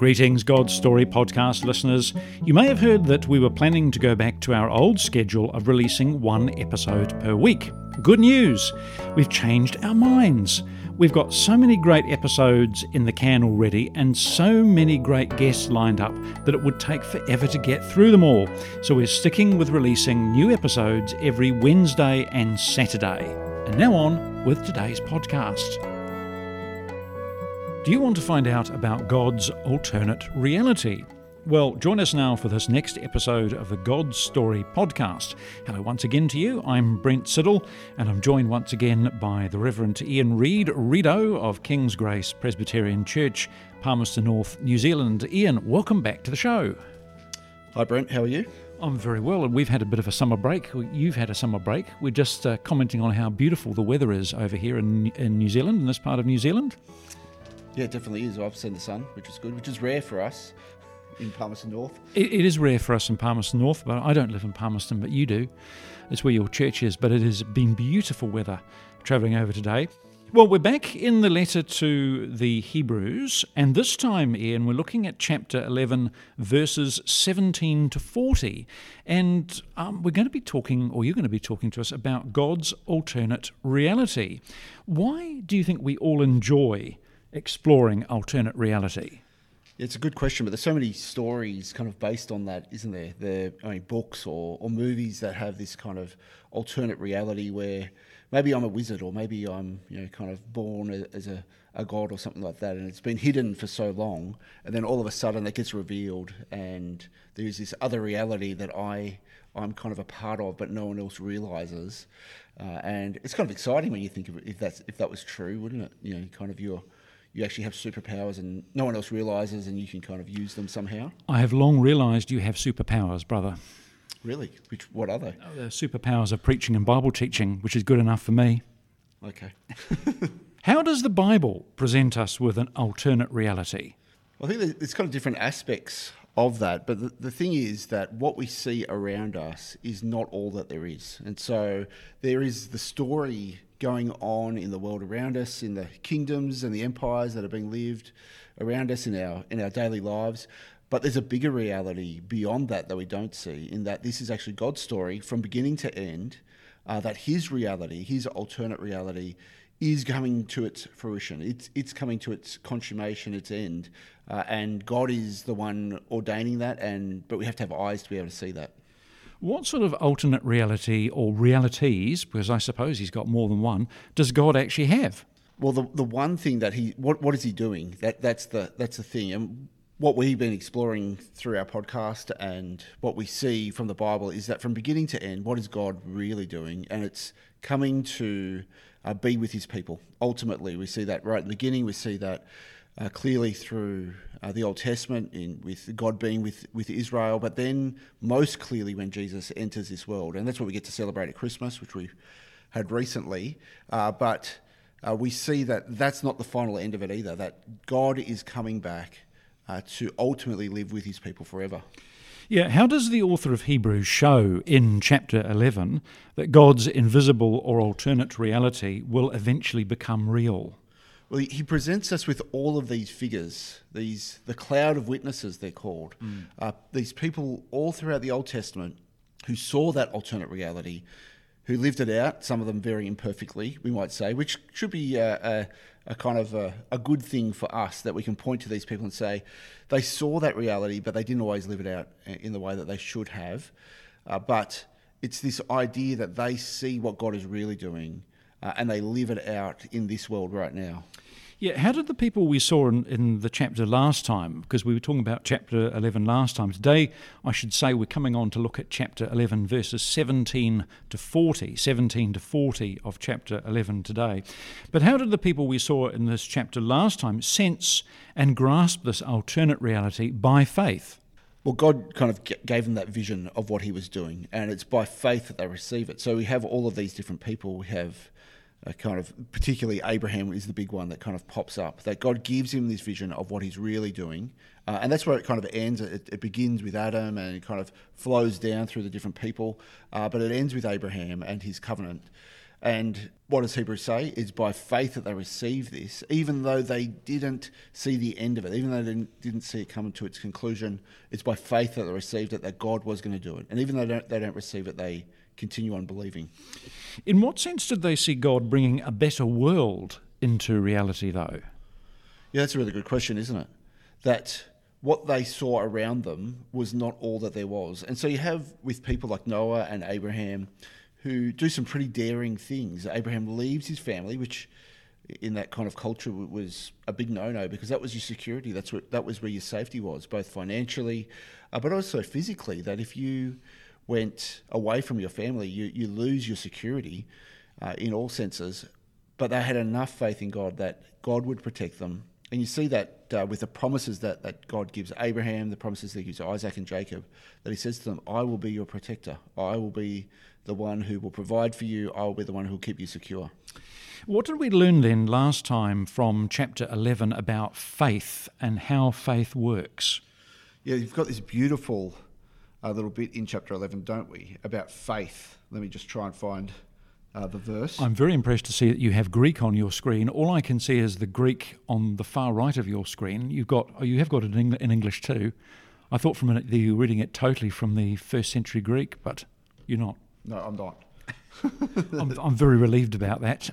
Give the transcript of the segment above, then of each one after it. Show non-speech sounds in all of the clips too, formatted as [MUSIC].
Greetings, God's Story podcast listeners. You may have heard that we were planning to go back to our old schedule of releasing one episode per week. Good news! We've changed our minds. We've got so many great episodes in the can already and so many great guests lined up that it would take forever to get through them all. So we're sticking with releasing new episodes every Wednesday and Saturday. And now on with today's podcast. Do you want to find out about God's alternate reality? Well, join us now for this next episode of the God's Story podcast. Hello once again to you. I'm Brent Siddle, and I'm joined once again by the Reverend Ian Reid, Redo of King's Grace Presbyterian Church, Palmerston North, New Zealand. Ian, welcome back to the show. Hi, Brent. How are you? I'm very well, and we've had a bit of a summer break. You've had a summer break. We're just uh, commenting on how beautiful the weather is over here in, in New Zealand, in this part of New Zealand. Yeah, it definitely is. I've seen the sun, which is good, which is rare for us in Palmerston North. It, it is rare for us in Palmerston North, but I don't live in Palmerston, but you do. It's where your church is, but it has been beautiful weather travelling over today. Well, we're back in the letter to the Hebrews, and this time, Ian, we're looking at chapter 11, verses 17 to 40. And um, we're going to be talking, or you're going to be talking to us about God's alternate reality. Why do you think we all enjoy exploring alternate reality? It's a good question, but there's so many stories kind of based on that, isn't there? There I mean, books or, or movies that have this kind of alternate reality where maybe I'm a wizard or maybe I'm you know kind of born as a, a god or something like that, and it's been hidden for so long, and then all of a sudden it gets revealed, and there's this other reality that I I'm kind of a part of, but no one else realizes, uh, and it's kind of exciting when you think of it, if that's if that was true, wouldn't it? You know, kind of your you actually have superpowers and no one else realizes and you can kind of use them somehow. I have long realized you have superpowers, brother. Really? Which what are they? Oh, the superpowers of preaching and Bible teaching, which is good enough for me. Okay. [LAUGHS] How does the Bible present us with an alternate reality? Well, I think there's kind of different aspects of that, but the, the thing is that what we see around us is not all that there is. And so there is the story going on in the world around us, in the kingdoms and the empires that are being lived around us in our in our daily lives. But there's a bigger reality beyond that that we don't see, in that this is actually God's story from beginning to end. Uh, that His reality, His alternate reality, is coming to its fruition. It's it's coming to its consummation, its end, uh, and God is the one ordaining that. And but we have to have eyes to be able to see that. What sort of alternate reality or realities, because I suppose he's got more than one, does God actually have? Well, the, the one thing that he what what is he doing? That that's the that's the thing, and what we've been exploring through our podcast and what we see from the Bible is that from beginning to end, what is God really doing? And it's coming to uh, be with His people. Ultimately, we see that right at the beginning. We see that uh, clearly through uh, the Old Testament, in with God being with, with Israel, but then most clearly when Jesus enters this world. And that's what we get to celebrate at Christmas, which we had recently. Uh, but uh, we see that that's not the final end of it either, that God is coming back uh, to ultimately live with his people forever. Yeah, how does the author of Hebrews show in chapter 11 that God's invisible or alternate reality will eventually become real? Well, he presents us with all of these figures, these the cloud of witnesses they're called. Mm. Uh, these people all throughout the Old Testament who saw that alternate reality, who lived it out. Some of them very imperfectly, we might say, which should be a, a, a kind of a, a, good thing for us that we can point to these people and say they saw that reality, but they didn't always live it out in the way that they should have. Uh, but it's this idea that they see what God is really doing uh, and they live it out in this world right now. Yeah, how did the people we saw in, in the chapter last time, because we were talking about chapter 11 last time, today I should say we're coming on to look at chapter 11, verses 17 to 40, 17 to 40 of chapter 11 today. But how did the people we saw in this chapter last time sense and grasp this alternate reality by faith? Well, God kind of gave them that vision of what He was doing, and it's by faith that they receive it. So we have all of these different people. We have kind of particularly Abraham is the big one that kind of pops up. That God gives him this vision of what he's really doing, uh, and that's where it kind of ends. It, it, begins with Adam and it kind of flows down through the different people, uh, but it ends with Abraham and his covenant. And what does Hebrews say? It's by faith that they receive this, even though they didn't see the end of it, even though they didn't, didn't see it coming to its conclusion. It's by faith that they received it, that God was going to do it. And even though they don't, they don't receive it, they continue on believing. In what sense did they see God bringing a better world into reality, though? Yeah, that's a really good question, isn't it? That what they saw around them was not all that there was. And so you have with people like Noah and Abraham who do some pretty daring things. Abraham leaves his family, which in that kind of culture was a big no-no because that was your security. That's what that was where your safety was, both financially, uh, but also physically. That if you went away from your family, you you lose your security uh, in all senses. But they had enough faith in God that God would protect them, and you see that uh, with the promises that, that God gives Abraham, the promises that He gives Isaac and Jacob, that He says to them, "I will be your protector. I will be." The one who will provide for you. I will be the one who will keep you secure. What did we learn then last time from chapter 11 about faith and how faith works? Yeah, you've got this beautiful uh, little bit in chapter 11, don't we, about faith. Let me just try and find uh, the verse. I'm very impressed to see that you have Greek on your screen. All I can see is the Greek on the far right of your screen. You've got, oh, you have got it in English too. I thought for a minute that you were reading it totally from the first century Greek, but you're not. No, I'm not. [LAUGHS] I'm, I'm, very relieved about that.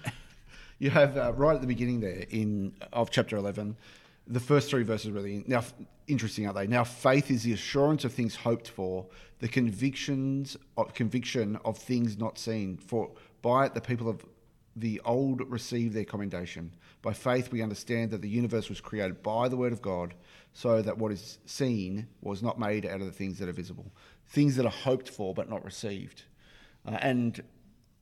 You have uh, right at the beginning there in of chapter 11, the first three verses really now interesting, aren't they? Now, faith is the assurance of things hoped for, the convictions of conviction of things not seen. For by it the people of the old receive their commendation. By faith we understand that the universe was created by the word of God, so that what is seen was not made out of the things that are visible, things that are hoped for but not received. Uh, and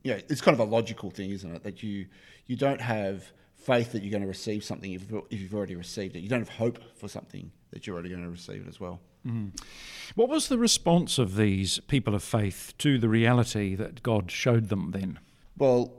you know, it's kind of a logical thing, isn't it? That you you don't have faith that you're going to receive something if, if you've already received it. You don't have hope for something that you're already going to receive it as well. Mm. What was the response of these people of faith to the reality that God showed them then? Well,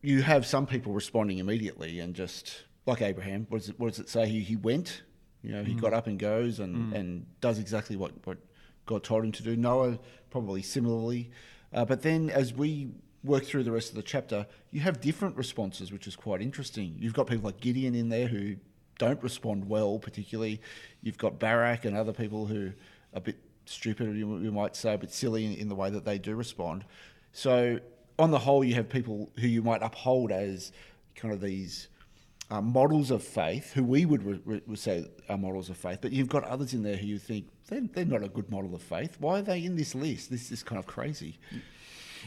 you have some people responding immediately and just like Abraham. What does it, what does it say? He, he went, you know, he mm. got up and goes and, mm. and does exactly what, what God told him to do. Noah probably similarly. Uh, but then as we work through the rest of the chapter, you have different responses, which is quite interesting. You've got people like Gideon in there who don't respond well, particularly. You've got Barak and other people who are a bit stupid, you might say, a bit silly in, in the way that they do respond. So, on the whole, you have people who you might uphold as kind of these uh, models of faith, who we would re- re- say are models of faith, but you've got others in there who you think they're, they're not a good model of faith. Why are they in this list? This is kind of crazy.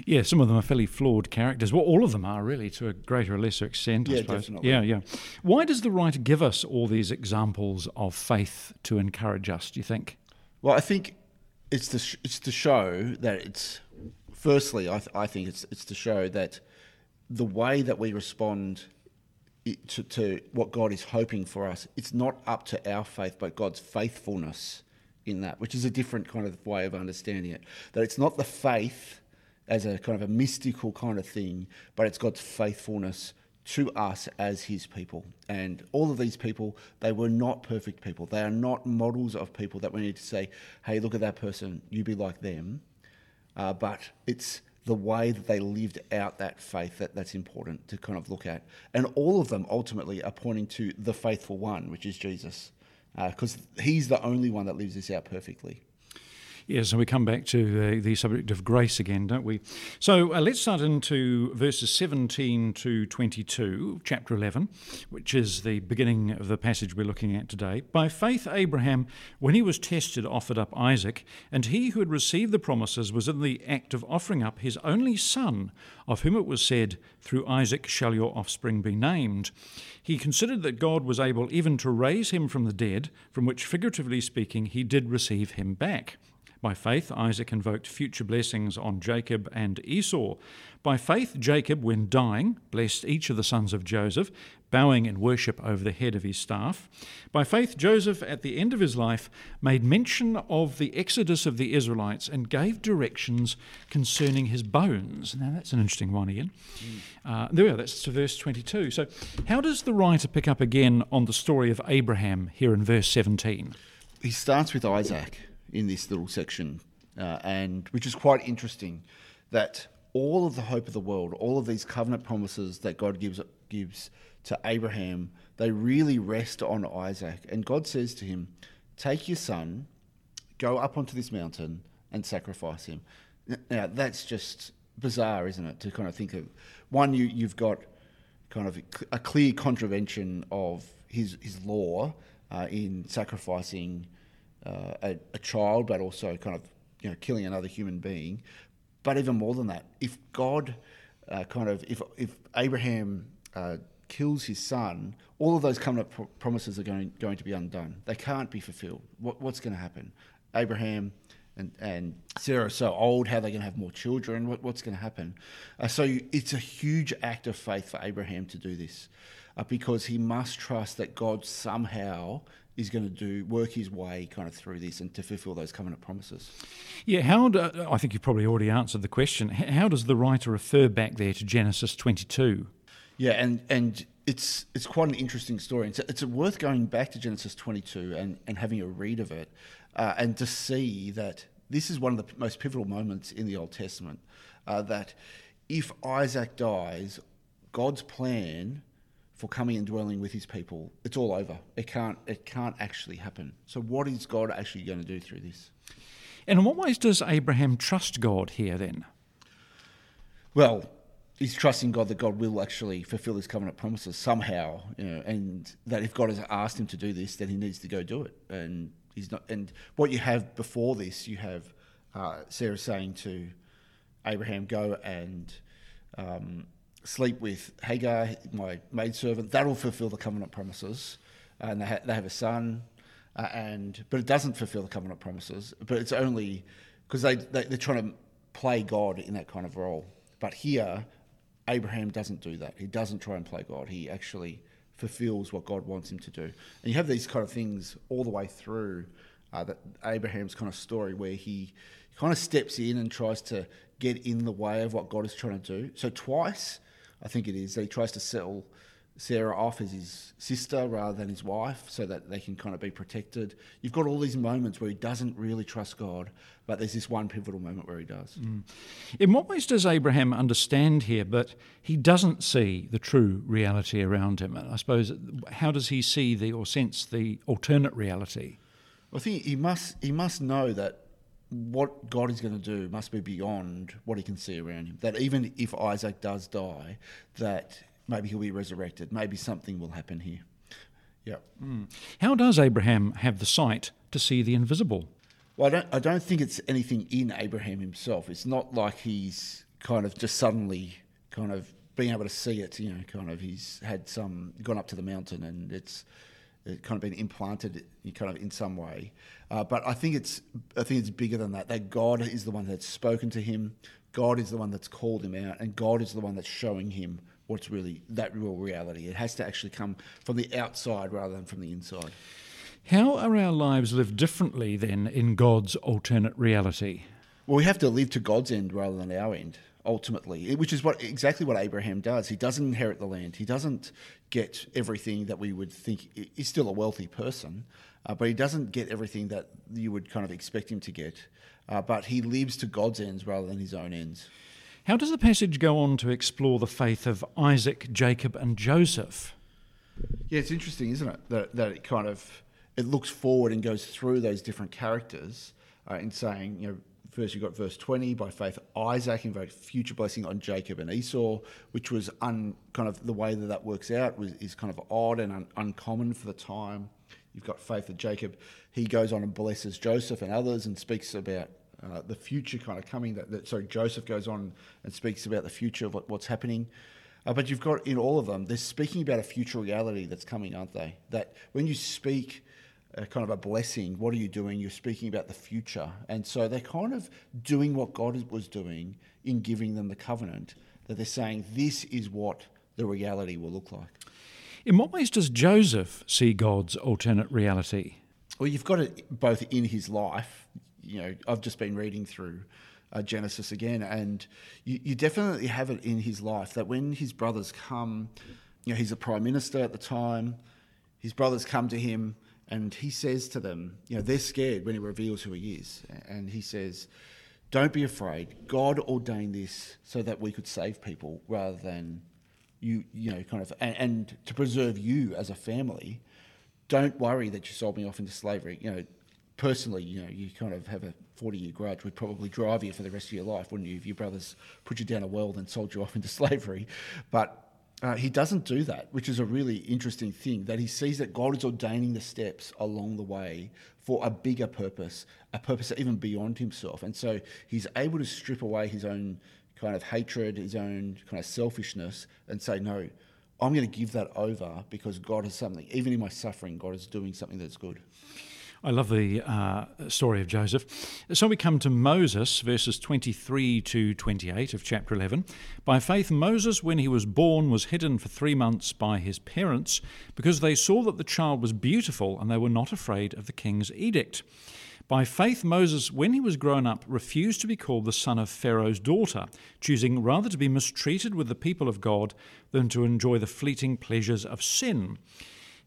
Yeah, some of them are fairly flawed characters. Well, all of them are really, to a greater or lesser extent, I yeah, suppose. Definitely. Yeah, yeah. Why does the writer give us all these examples of faith to encourage us? Do you think? Well, I think it's to sh- it's to show that it's. Firstly, I, th- I think it's it's to show that the way that we respond to, to what God is hoping for us. It's not up to our faith, but God's faithfulness in that, which is a different kind of way of understanding it. That it's not the faith as a kind of a mystical kind of thing, but it's God's faithfulness to us as his people. And all of these people, they were not perfect people. They are not models of people that we need to say, hey, look at that person, you be like them. Uh, but it's the way that they lived out that faith that, that's important to kind of look at. And all of them ultimately are pointing to the faithful one, which is Jesus, because uh, he's the only one that lives this out perfectly. Yes, and we come back to uh, the subject of grace again, don't we? So uh, let's start into verses 17 to 22, chapter 11, which is the beginning of the passage we're looking at today. By faith, Abraham, when he was tested, offered up Isaac, and he who had received the promises was in the act of offering up his only son, of whom it was said, Through Isaac shall your offspring be named. He considered that God was able even to raise him from the dead, from which, figuratively speaking, he did receive him back. By faith, Isaac invoked future blessings on Jacob and Esau. By faith, Jacob, when dying, blessed each of the sons of Joseph, bowing in worship over the head of his staff. By faith, Joseph, at the end of his life, made mention of the exodus of the Israelites and gave directions concerning his bones. Now, that's an interesting one, Ian. Mm. Uh, there we are, that's to verse 22. So, how does the writer pick up again on the story of Abraham here in verse 17? He starts with Isaac in this little section, uh, and which is quite interesting. That all of the hope of the world, all of these covenant promises that God gives gives to Abraham, they really rest on Isaac. And God says to him, "Take your son, go up onto this mountain and sacrifice him." Now that's just bizarre, isn't it? To kind of think of one, you you've got kind of a clear contravention of his his law uh, in sacrificing uh, a, a, child, but also kind of you know killing another human being. But even more than that, if God uh, kind of if if Abraham uh, kills his son, all of those covenant promises are going going to be undone. They can't be fulfilled. What, what's going to happen? Abraham and, and Sarah are so old. How are they going to have more children? What, what's going to happen? Uh, so you, it's a huge act of faith for Abraham to do this, uh, because he must trust that God somehow is going to do work his way kind of through this and to fulfill those covenant promises. Yeah, how do, I think you've probably already answered the question. How does the writer refer back there to Genesis 22? Yeah, and and it's it's quite an interesting story. It's, it's worth going back to Genesis 22 and, and having a read of it, uh, and to see that this is one of the most pivotal moments in the Old Testament. Uh, that if Isaac dies, God's plan for coming and dwelling with his people, it's all over. It can't it can't actually happen. So what is God actually going to do through this? And in what ways does Abraham trust God here then? Well, he's trusting God that God will actually fulfill his covenant promises somehow, you know, and that if God has asked him to do this, then he needs to go do it. And he's not. And what you have before this, you have uh, Sarah saying to Abraham, "Go and." Um, sleep with Hagar, my maidservant. That'll fulfill the covenant promises. And they, ha- they have a son, uh, and but it doesn't fulfill the covenant promises. But it's only because they, they, they're trying to play God in that kind of role. But here, Abraham doesn't do that. He doesn't try and play God. He actually fulfills what God wants him to do. And you have these kind of things all the way through uh, that Abraham's kind of story where he kind of steps in and tries to get in the way of what God is trying to do. So twice I think it is. He tries to sell Sarah off as his sister rather than his wife so that they can kind of be protected. You've got all these moments where he doesn't really trust God, but there's this one pivotal moment where he does. Mm. In what ways does Abraham understand here, but he doesn't see the true reality around him? I suppose, how does he see the or sense the alternate reality? I think he must he must know that what God is going to do must be beyond what he can see around him. That even if Isaac does die, that maybe he'll be resurrected. Maybe something will happen here. Yeah. Mm. How does Abraham have the sight to see the invisible? Well, I don't, I don't think it's anything in Abraham himself. It's not like he's kind of just suddenly kind of being able to see it. You know, kind of he's had some gone up to the mountain and it's it kind of been implanted kind of in some way. Uh, but I think it's I think it's bigger than that. That God is the one that's spoken to him. God is the one that's called him out, and God is the one that's showing him what's really that real reality. It has to actually come from the outside rather than from the inside. How are our lives lived differently then in God's alternate reality? Well, we have to live to God's end rather than our end ultimately, which is what exactly what Abraham does. He doesn't inherit the land. He doesn't get everything that we would think. He's still a wealthy person, uh, but he doesn't get everything that you would kind of expect him to get. Uh, but he lives to God's ends rather than his own ends. How does the passage go on to explore the faith of Isaac, Jacob, and Joseph? Yeah, it's interesting, isn't it? That, that it kind of it looks forward and goes through those different characters uh, in saying, you know, First, you've got verse 20 by faith, Isaac invoked future blessing on Jacob and Esau, which was un, kind of the way that that works out was, is kind of odd and un, uncommon for the time. You've got faith of Jacob. He goes on and blesses Joseph and others and speaks about uh, the future kind of coming. That, that, sorry, Joseph goes on and speaks about the future of what, what's happening. Uh, but you've got in all of them, they're speaking about a future reality that's coming, aren't they? That when you speak a kind of a blessing. What are you doing? You're speaking about the future. And so they're kind of doing what God was doing in giving them the covenant, that they're saying this is what the reality will look like. In what ways does Joseph see God's alternate reality? Well, you've got it both in his life. You know, I've just been reading through uh, Genesis again, and you, you definitely have it in his life that when his brothers come, you know, he's a prime minister at the time, his brothers come to him and he says to them, you know, they're scared when he reveals who he is. And he says, don't be afraid. God ordained this so that we could save people rather than you, you know, kind of, and, and to preserve you as a family. Don't worry that you sold me off into slavery. You know, personally, you know, you kind of have a 40 year grudge would probably drive you for the rest of your life, wouldn't you? If your brothers put you down a well and sold you off into [LAUGHS] slavery. But uh, he doesn't do that, which is a really interesting thing. That he sees that God is ordaining the steps along the way for a bigger purpose, a purpose even beyond himself. And so he's able to strip away his own kind of hatred, his own kind of selfishness, and say, no, I'm going to give that over because God has something, even in my suffering, God is doing something that's good. I love the uh, story of Joseph. So we come to Moses, verses 23 to 28 of chapter 11. By faith, Moses, when he was born, was hidden for three months by his parents because they saw that the child was beautiful and they were not afraid of the king's edict. By faith, Moses, when he was grown up, refused to be called the son of Pharaoh's daughter, choosing rather to be mistreated with the people of God than to enjoy the fleeting pleasures of sin.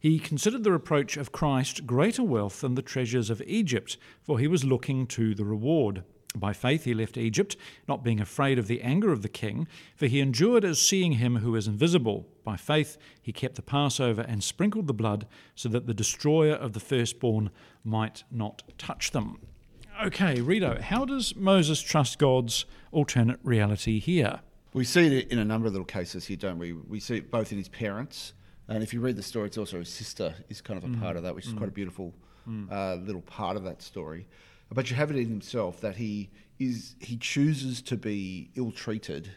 He considered the reproach of Christ greater wealth than the treasures of Egypt, for he was looking to the reward. By faith he left Egypt, not being afraid of the anger of the king, for he endured as seeing him who is invisible. By faith he kept the Passover and sprinkled the blood, so that the destroyer of the firstborn might not touch them. Okay, Rito, how does Moses trust God's alternate reality here? We see it in a number of little cases here, don't we? We see it both in his parents and if you read the story, it's also his sister is kind of a mm. part of that, which is mm. quite a beautiful mm. uh, little part of that story. But you have it in himself that he is he chooses to be ill treated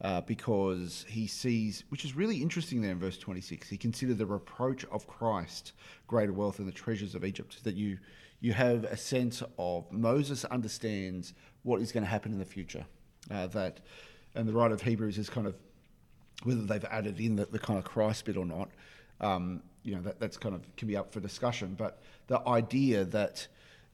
uh, because he sees, which is really interesting there in verse 26. He considered the reproach of Christ greater wealth than the treasures of Egypt. That you you have a sense of Moses understands what is going to happen in the future. Uh, that and the writer of Hebrews is kind of whether they've added in the, the kind of Christ bit or not, um, you know, that, that's kind of can be up for discussion. But the idea that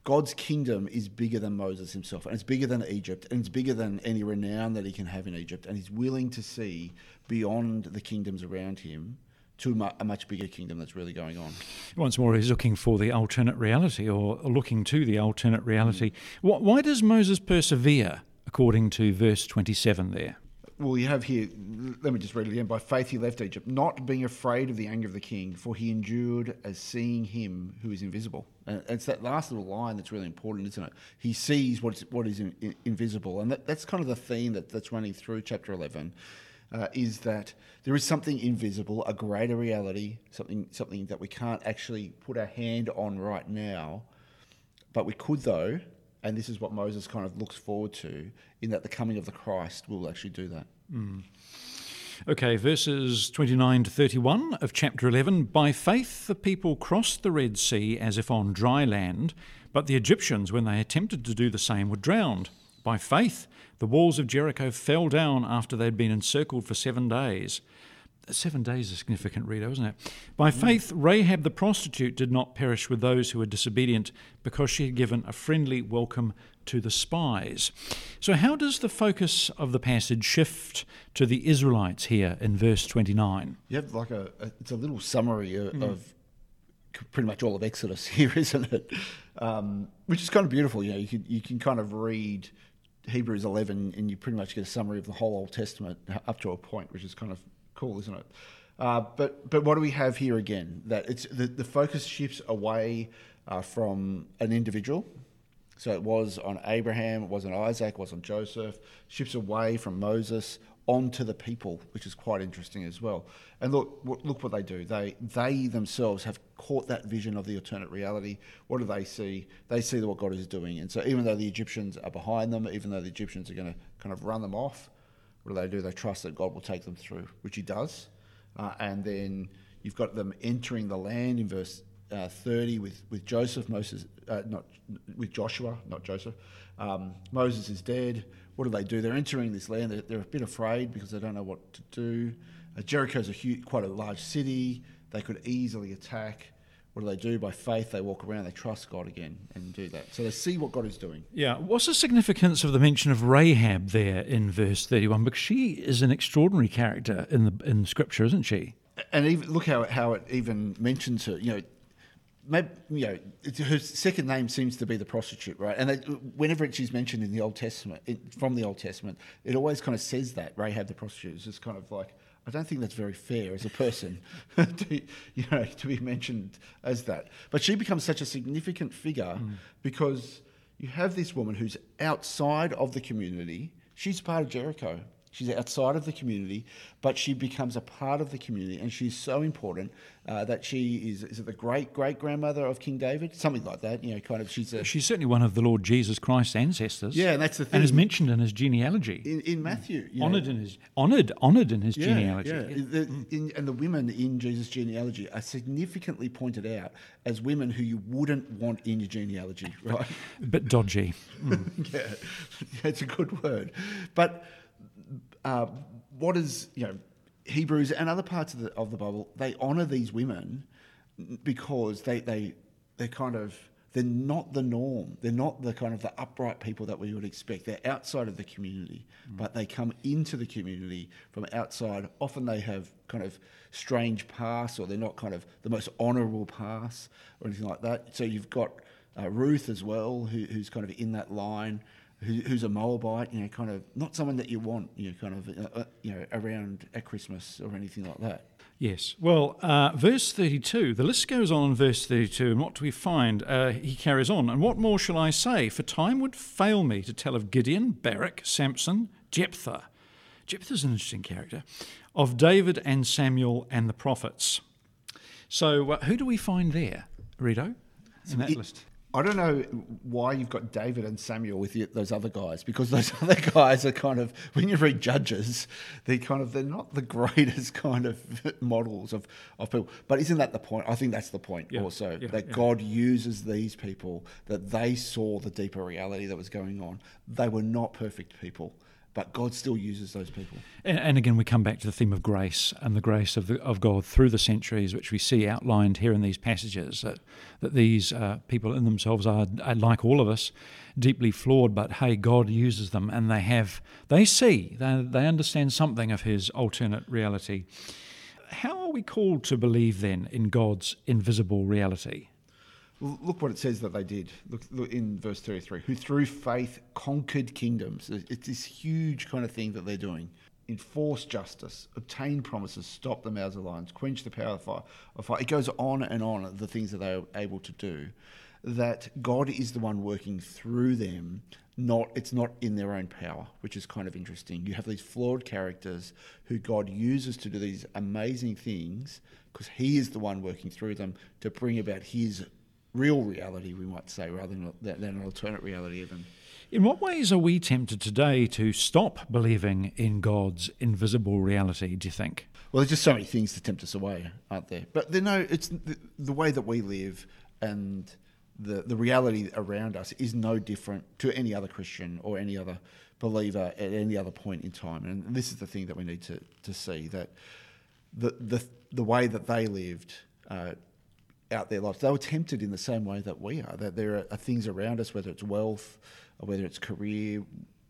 God's kingdom is bigger than Moses himself, and it's bigger than Egypt, and it's bigger than any renown that he can have in Egypt, and he's willing to see beyond the kingdoms around him to a much bigger kingdom that's really going on. Once more, he's looking for the alternate reality or looking to the alternate reality. Mm. Why does Moses persevere, according to verse 27 there? Well, you have here, let me just read it again. By faith he left Egypt, not being afraid of the anger of the king, for he endured as seeing him who is invisible. And it's that last little line that's really important, isn't it? He sees what is, what is in, in, invisible. And that, that's kind of the theme that, that's running through chapter 11. Uh, is that there is something invisible, a greater reality, something something that we can't actually put our hand on right now, but we could though and this is what Moses kind of looks forward to, in that the coming of the Christ will actually do that. Mm. Okay, verses 29 to 31 of chapter 11. By faith, the people crossed the Red Sea as if on dry land, but the Egyptians, when they attempted to do the same, were drowned. By faith, the walls of Jericho fell down after they'd been encircled for seven days seven days is a significant, Rito, isn't it? By faith, Rahab the prostitute did not perish with those who were disobedient because she had given a friendly welcome to the spies. So, how does the focus of the passage shift to the Israelites here in verse 29? You have like a, a it's a little summary of, mm. of, pretty much all of Exodus [LAUGHS] here, isn't it? Um, which is kind of beautiful. You know, you can, you can kind of read Hebrews 11 and you pretty much get a summary of the whole Old Testament up to a point, which is kind of cool, isn't it? Uh, but but what do we have here again? That it's the, the focus shifts away uh, from an individual. So it was on Abraham, it was on Isaac, it was on Joseph. Shifts away from Moses onto the people, which is quite interesting as well. And look, look what they do. They they themselves have caught that vision of the alternate reality. What do they see? They see what God is doing. And so even though the Egyptians are behind them, even though the Egyptians are going to kind of run them off, what do they do? They trust that God will take them through, which He does. Uh, and then you've got them entering the land in verse uh, 30 with, with Joseph, Moses, uh, not with Joshua, not Joseph. Um, Moses is dead. What do they do? They're entering this land. They're, they're a bit afraid because they don't know what to do. Uh, Jericho's a huge, quite a large city. They could easily attack what do they do? By faith, they walk around, they trust God again and do that. So they see what God is doing. Yeah. What's the significance of the mention of Rahab there in verse 31? Because she is an extraordinary character in the in Scripture, isn't she? And even look how, how it even mentions her. You know, maybe you know her second name seems to be the prostitute, right? And they, whenever she's mentioned in the Old Testament, it, from the Old Testament, it always kind of says that Rahab the prostitute is just kind of like. I don't think that's very fair as a person, [LAUGHS] to, you know, to be mentioned as that. But she becomes such a significant figure mm. because you have this woman who's outside of the community. She's part of Jericho. She's outside of the community, but she becomes a part of the community, and she's so important uh, that she is is it the great great grandmother of King David, something like that. You know, kind of. She's a, she's certainly one of the Lord Jesus Christ's ancestors. Yeah, and that's the thing. And is mentioned in his genealogy in, in Matthew. Honoured in his honoured honoured in his yeah, genealogy. Yeah, yeah. The, in, and the women in Jesus' genealogy are significantly pointed out as women who you wouldn't want in your genealogy, right? A bit dodgy. [LAUGHS] Mm. yeah, [LAUGHS] it's a good word, but uh, what is you know Hebrews and other parts of the of the Bible they honour these women because they they they're kind of they're not the norm. They're not the kind of the upright people that we would expect. They're outside of the community, mm. but they come into the community from outside. Often they have kind of strange past, or they're not kind of the most honourable past, or anything like that. So you've got uh, Ruth as well, who, who's kind of in that line who, who's a Moabite, you know, kind of not someone that you want, you know, kind of, uh, uh, you know, around at Christmas or anything like that. Yes. Well, uh, verse 32, the list goes on in verse 32, and what do we find? Uh, he carries on, and what more shall I say? For time would fail me to tell of Gideon, Barak, Samson, Jephthah. Jephthah's an interesting character, of David and Samuel and the prophets. So, uh, who do we find there, Rito, in that it, list? I don't know why you've got David and Samuel with you, those other guys because those [LAUGHS] other guys are kind of when you read Judges, they kind of they're not the [LAUGHS] greatest kind of [LAUGHS] models of, of people. But isn't that the point? I think that's the point yeah, also yeah, that yeah. God uses these people that they saw the deeper reality that was going on. They were not perfect people but God still uses those people. And, and, again, we come back to the theme of grace and the grace of, the, of God through the centuries, which we see outlined here in these passages. That that these uh, people in themselves are, are, like all of us, deeply flawed, but hey, God uses them, and they have they see they they understand something of His alternate reality. How are we called to believe then in God's invisible reality? Look what it says that they did. Look, look, in verse 33 who through faith conquered kingdoms. It's this huge kind of thing that they're doing. Enforce justice, obtain promises, stop the mouths of lions, quench the power of fire, of fire. It goes on and on, the things that they are able to do. That God is the one working through them, not it's not in their own power, which is kind of interesting. You have these flawed characters who God uses to do these amazing things because He is the one working through them to bring about His real reality, we might say, rather than, than an alternate reality, even. In what ways are we tempted today to stop believing in God's invisible reality, do you think? Well, there's just so many things to tempt us away, aren't there? But you know, it's the, the way that we live and the, the reality around us is no different to any other Christian or any other believer at any other point in time. And this is the thing that we need to, to see that the, the, the way that they lived uh, out their lives. They were tempted in the same way that we are. That there are things around us, whether it's wealth, whether it's career,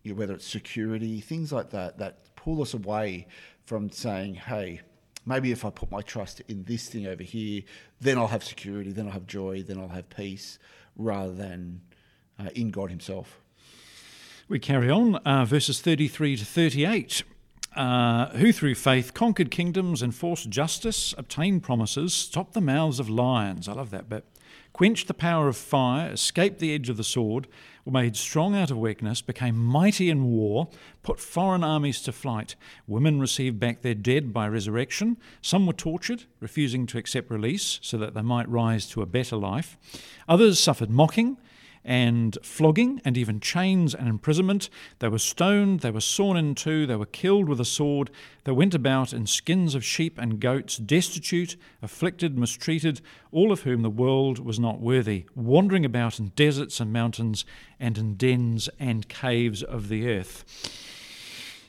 whether it's security, things like that, that pull us away from saying, "Hey, maybe if I put my trust in this thing over here, then I'll have security, then I'll have joy, then I'll have peace," rather than uh, in God Himself. We carry on, uh, verses 33 to 38 uh, who through faith conquered kingdoms, enforced justice, obtained promises, stopped the mouths of lions. I love that bit. Quenched the power of fire, escaped the edge of the sword, were made strong out of weakness, became mighty in war, put foreign armies to flight. Women received back their dead by resurrection. Some were tortured, refusing to accept release so that they might rise to a better life. Others suffered mocking and flogging and even chains and imprisonment. They were stoned, they were sawn in two, they were killed with a sword. They went about in skins of sheep and goats, destitute, afflicted, mistreated, all of whom the world was not worthy, wandering about in deserts and mountains and in dens and caves of the earth.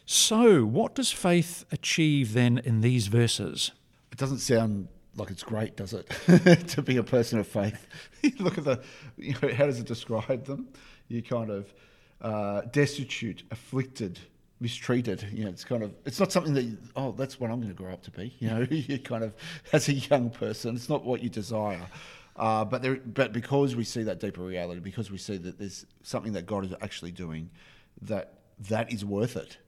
So, what does faith achieve then in these verses? It doesn't sound like it's great, does it, [LAUGHS] to be a person of faith? [LAUGHS] Look at the, you know, how does it describe them? You kind of uh, destitute, afflicted, mistreated. You know, it's kind of, it's not something that, you, oh, that's what I'm going to grow up to be. You know, [LAUGHS] you kind of, as a young person, it's not what you desire. Uh, but there, but because we see that deeper reality, because we see that there's something that God is actually doing, that that is worth it.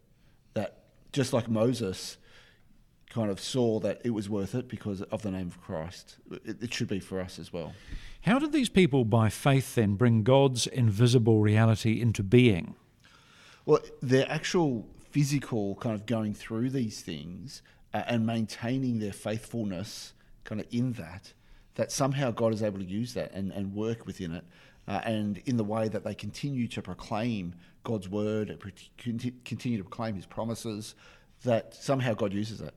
That just like Moses kind of saw that it was worth it because of the name of Christ, it, it should be for us as well. How did these people, by faith, then bring God's invisible reality into being? Well, their actual physical kind of going through these things uh, and maintaining their faithfulness kind of in that, that somehow God is able to use that and, and work within it. Uh, and in the way that they continue to proclaim God's word, continue to proclaim his promises, that somehow God uses it.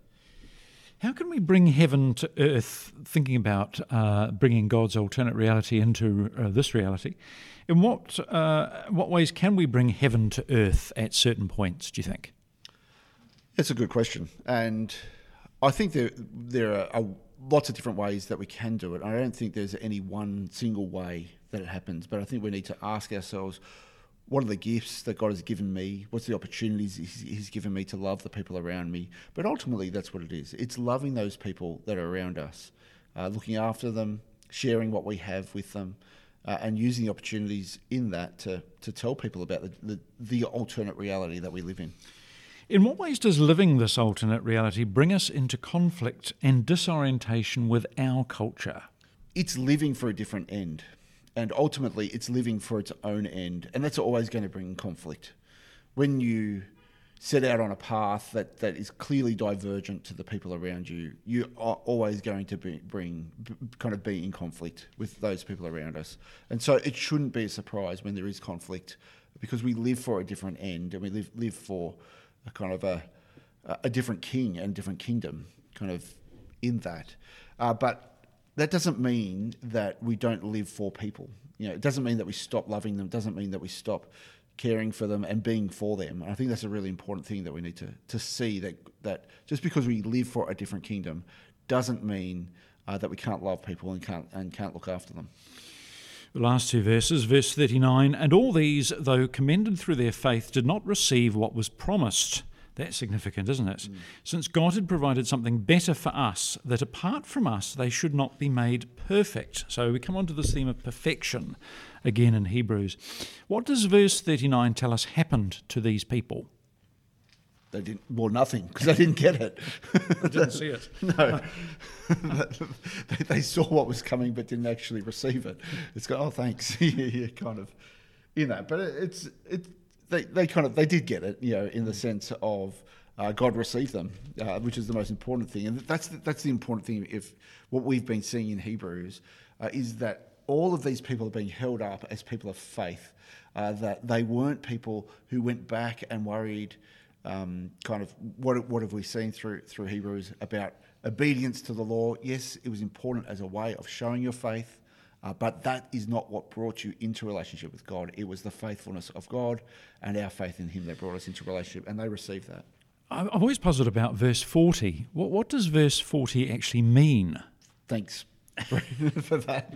How can we bring heaven to earth, thinking about uh, bringing God's alternate reality into uh, this reality? In what, uh, what ways can we bring heaven to earth at certain points, do you think? That's a good question. And I think there, there are, lots of different ways that we can do it. I don't think there's any one single way that it happens, but I think we need to ask ourselves what are the gifts that God has given me? What's the opportunities He's given me to love the people around me? But ultimately, that's what it is. It's loving those people that are around us, uh, looking after them, sharing what we have with them, uh, and using the opportunities in that to, to tell people about the, the, the alternate reality that we live in. In what ways does living this alternate reality bring us into conflict and disorientation with our culture? It's living for a different end and ultimately it's living for its own end, and that's always going to bring conflict. When you set out on a path that, that is clearly divergent to the people around you, you are always going to be, bring kind of be in conflict with those people around us, and so it shouldn't be a surprise when there is conflict, because we live for a different end and we live live for a kind of a a different king and different kingdom, kind of in that, uh, but that doesn't mean that we don't live for people. You know, it doesn't mean that we stop loving them. It doesn't mean that we stop caring for them and being for them. And I think that's a really important thing that we need to, to see that, that just because we live for a different kingdom doesn't mean uh, that we can't love people and can't, and can't look after them. The last two verses, verse 39 And all these, though commended through their faith, did not receive what was promised that's significant, isn't it? Mm. Since God had provided something better for us, that apart from us they should not be made perfect. So we come on to this theme of perfection again in Hebrews. What does verse 39 tell us happened to these people? They didn't, well, nothing, because they didn't get it. they didn't see it. [LAUGHS] no. [LAUGHS] they, they, saw what was coming but didn't actually receive it. It's got, oh, thanks. [LAUGHS] yeah, kind of, you know, but it's, it, they, they kind of they did get it, you know, in the sense of uh, God received them, uh, which is the most important thing, and that's the, that's the important thing. If what we've been seeing in Hebrews uh, is that all of these people are being held up as people of faith, uh, that they weren't people who went back and worried. Um, kind of what what have we seen through through Hebrews about obedience to the law? Yes, it was important as a way of showing your faith, uh, but that is not what brought you into relationship with God. It was the faithfulness of God and our faith in Him that brought us into relationship, and they received that. I'm always puzzled about verse 40. What, what does verse 40 actually mean? Thanks [LAUGHS] for that.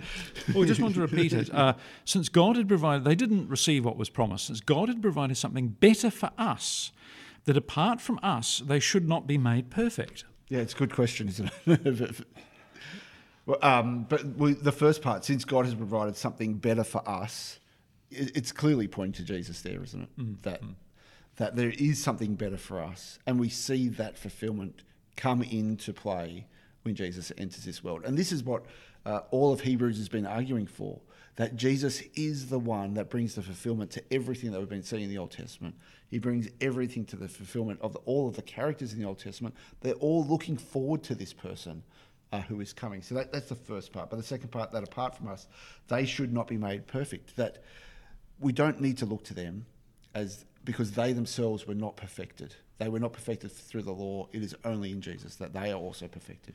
well, we just want to repeat it. Uh, since God had provided, they didn't receive what was promised. Since God had provided something better for us, that apart from us, they should not be made perfect. Yeah, it's a good question, isn't it? [LAUGHS] Um, but we, the first part, since God has provided something better for us, it, it's clearly pointing to Jesus there, isn't it? Mm. That that there is something better for us, and we see that fulfillment come into play when Jesus enters this world. And this is what uh, all of Hebrews has been arguing for that Jesus is the one that brings the fulfillment to everything that we've been seeing in the Old Testament. He brings everything to the fulfillment of the, all of the characters in the Old Testament. They're all looking forward to this person uh, who is coming. So that, that's the first part. But the second part, that apart from us, they should not be made perfect. That we don't need to look to them as because they themselves were not perfected. They were not perfected through the law. It is only in Jesus that they are also perfected.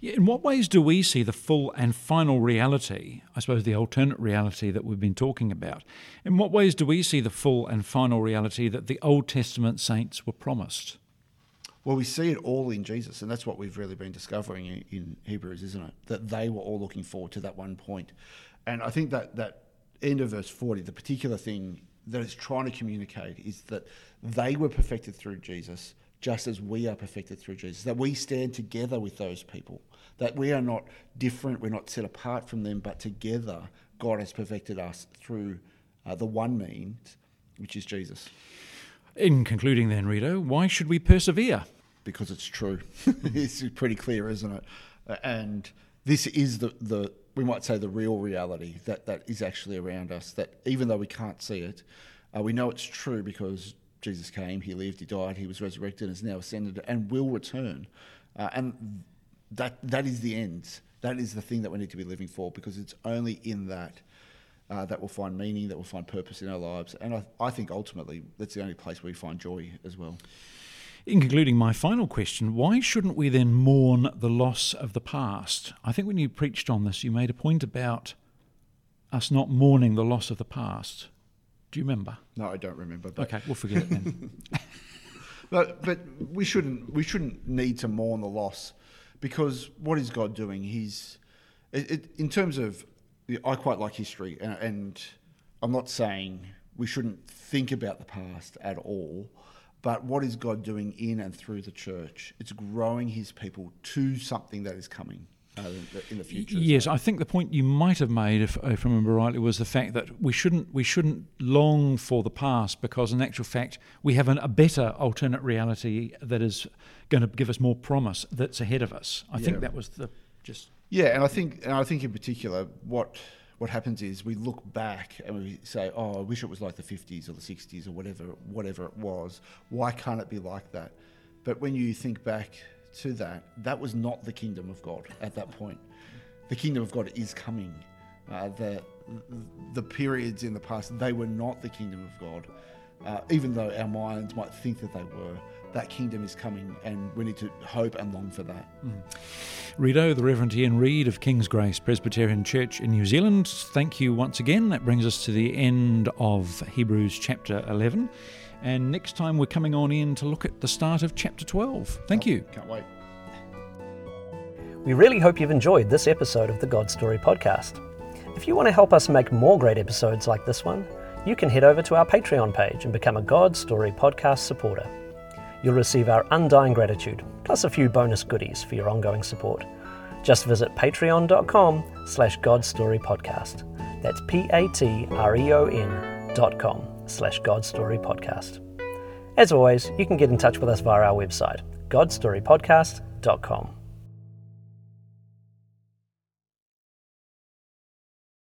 Yeah, in what ways do we see the full and final reality, I suppose the alternate reality that we've been talking about? In what ways do we see the full and final reality that the Old Testament saints were promised? Well, we see it all in Jesus, and that's what we've really been discovering in, in Hebrews, isn't it? That they were all looking forward to that one point. And I think that that end of verse 40, the particular thing that it's trying to communicate is that they were perfected through Jesus, just as we are perfected through Jesus. That we stand together with those people. That we are not different, we're not set apart from them, but together God has perfected us through uh, the one means, which is Jesus. In concluding, then, Rito, why should we persevere? Because it's true. [LAUGHS] it's pretty clear, isn't it? Uh, and this is the, the we might say the real reality that, that is actually around us. That even though we can't see it, uh, we know it's true because Jesus came, he lived, he died, he was resurrected, and is now ascended, and will return. Uh, and that that is the end. That is the thing that we need to be living for because it's only in that uh, that we'll find meaning, that we'll find purpose in our lives. And I, I think ultimately that's the only place where we find joy as well. In concluding, my final question why shouldn't we then mourn the loss of the past? I think when you preached on this, you made a point about us not mourning the loss of the past. Do you remember? No, I don't remember. okay, we'll forget it then. [LAUGHS] but but we shouldn't we shouldn't need to mourn the loss because what is God doing? He's it, it, in terms of I quite like history, and, and I'm not saying we shouldn't think about the past at all. But what is God doing in and through the church? It's growing His people to something that is coming. Uh, in the future. Yes, I think the point you might have made, if, if I remember rightly, was the fact that we shouldn't we shouldn't long for the past because, in actual fact, we have an, a better alternate reality that is going to give us more promise that's ahead of us. I yeah. think that was the just yeah, and I think and I think in particular what what happens is we look back and we say, "Oh, I wish it was like the 50s or the 60s or whatever whatever it was. Why can't it be like that?" But when you think back to that, that was not the kingdom of God at that point. The kingdom of God is coming. Uh, the the periods in the past they were not the kingdom of God, uh, even though our minds might think that they were that kingdom is coming, and we need to hope and long for that. Mm. Rito, the Reverend Ian Reid of King's Grace Presbyterian Church in New Zealand, thank you once again. That brings us to the end of Hebrews chapter 11. And next time we're coming on in to look at the start of chapter 12. Thank oh, you. Can't wait. We really hope you've enjoyed this episode of the God Story podcast. If you want to help us make more great episodes like this one, you can head over to our Patreon page and become a God Story podcast supporter you'll receive our undying gratitude, plus a few bonus goodies for your ongoing support. Just visit patreon.com slash godstorypodcast. That's P-A-T-R-E-O-N dot com slash godstorypodcast. As always, you can get in touch with us via our website, godstorypodcast.com.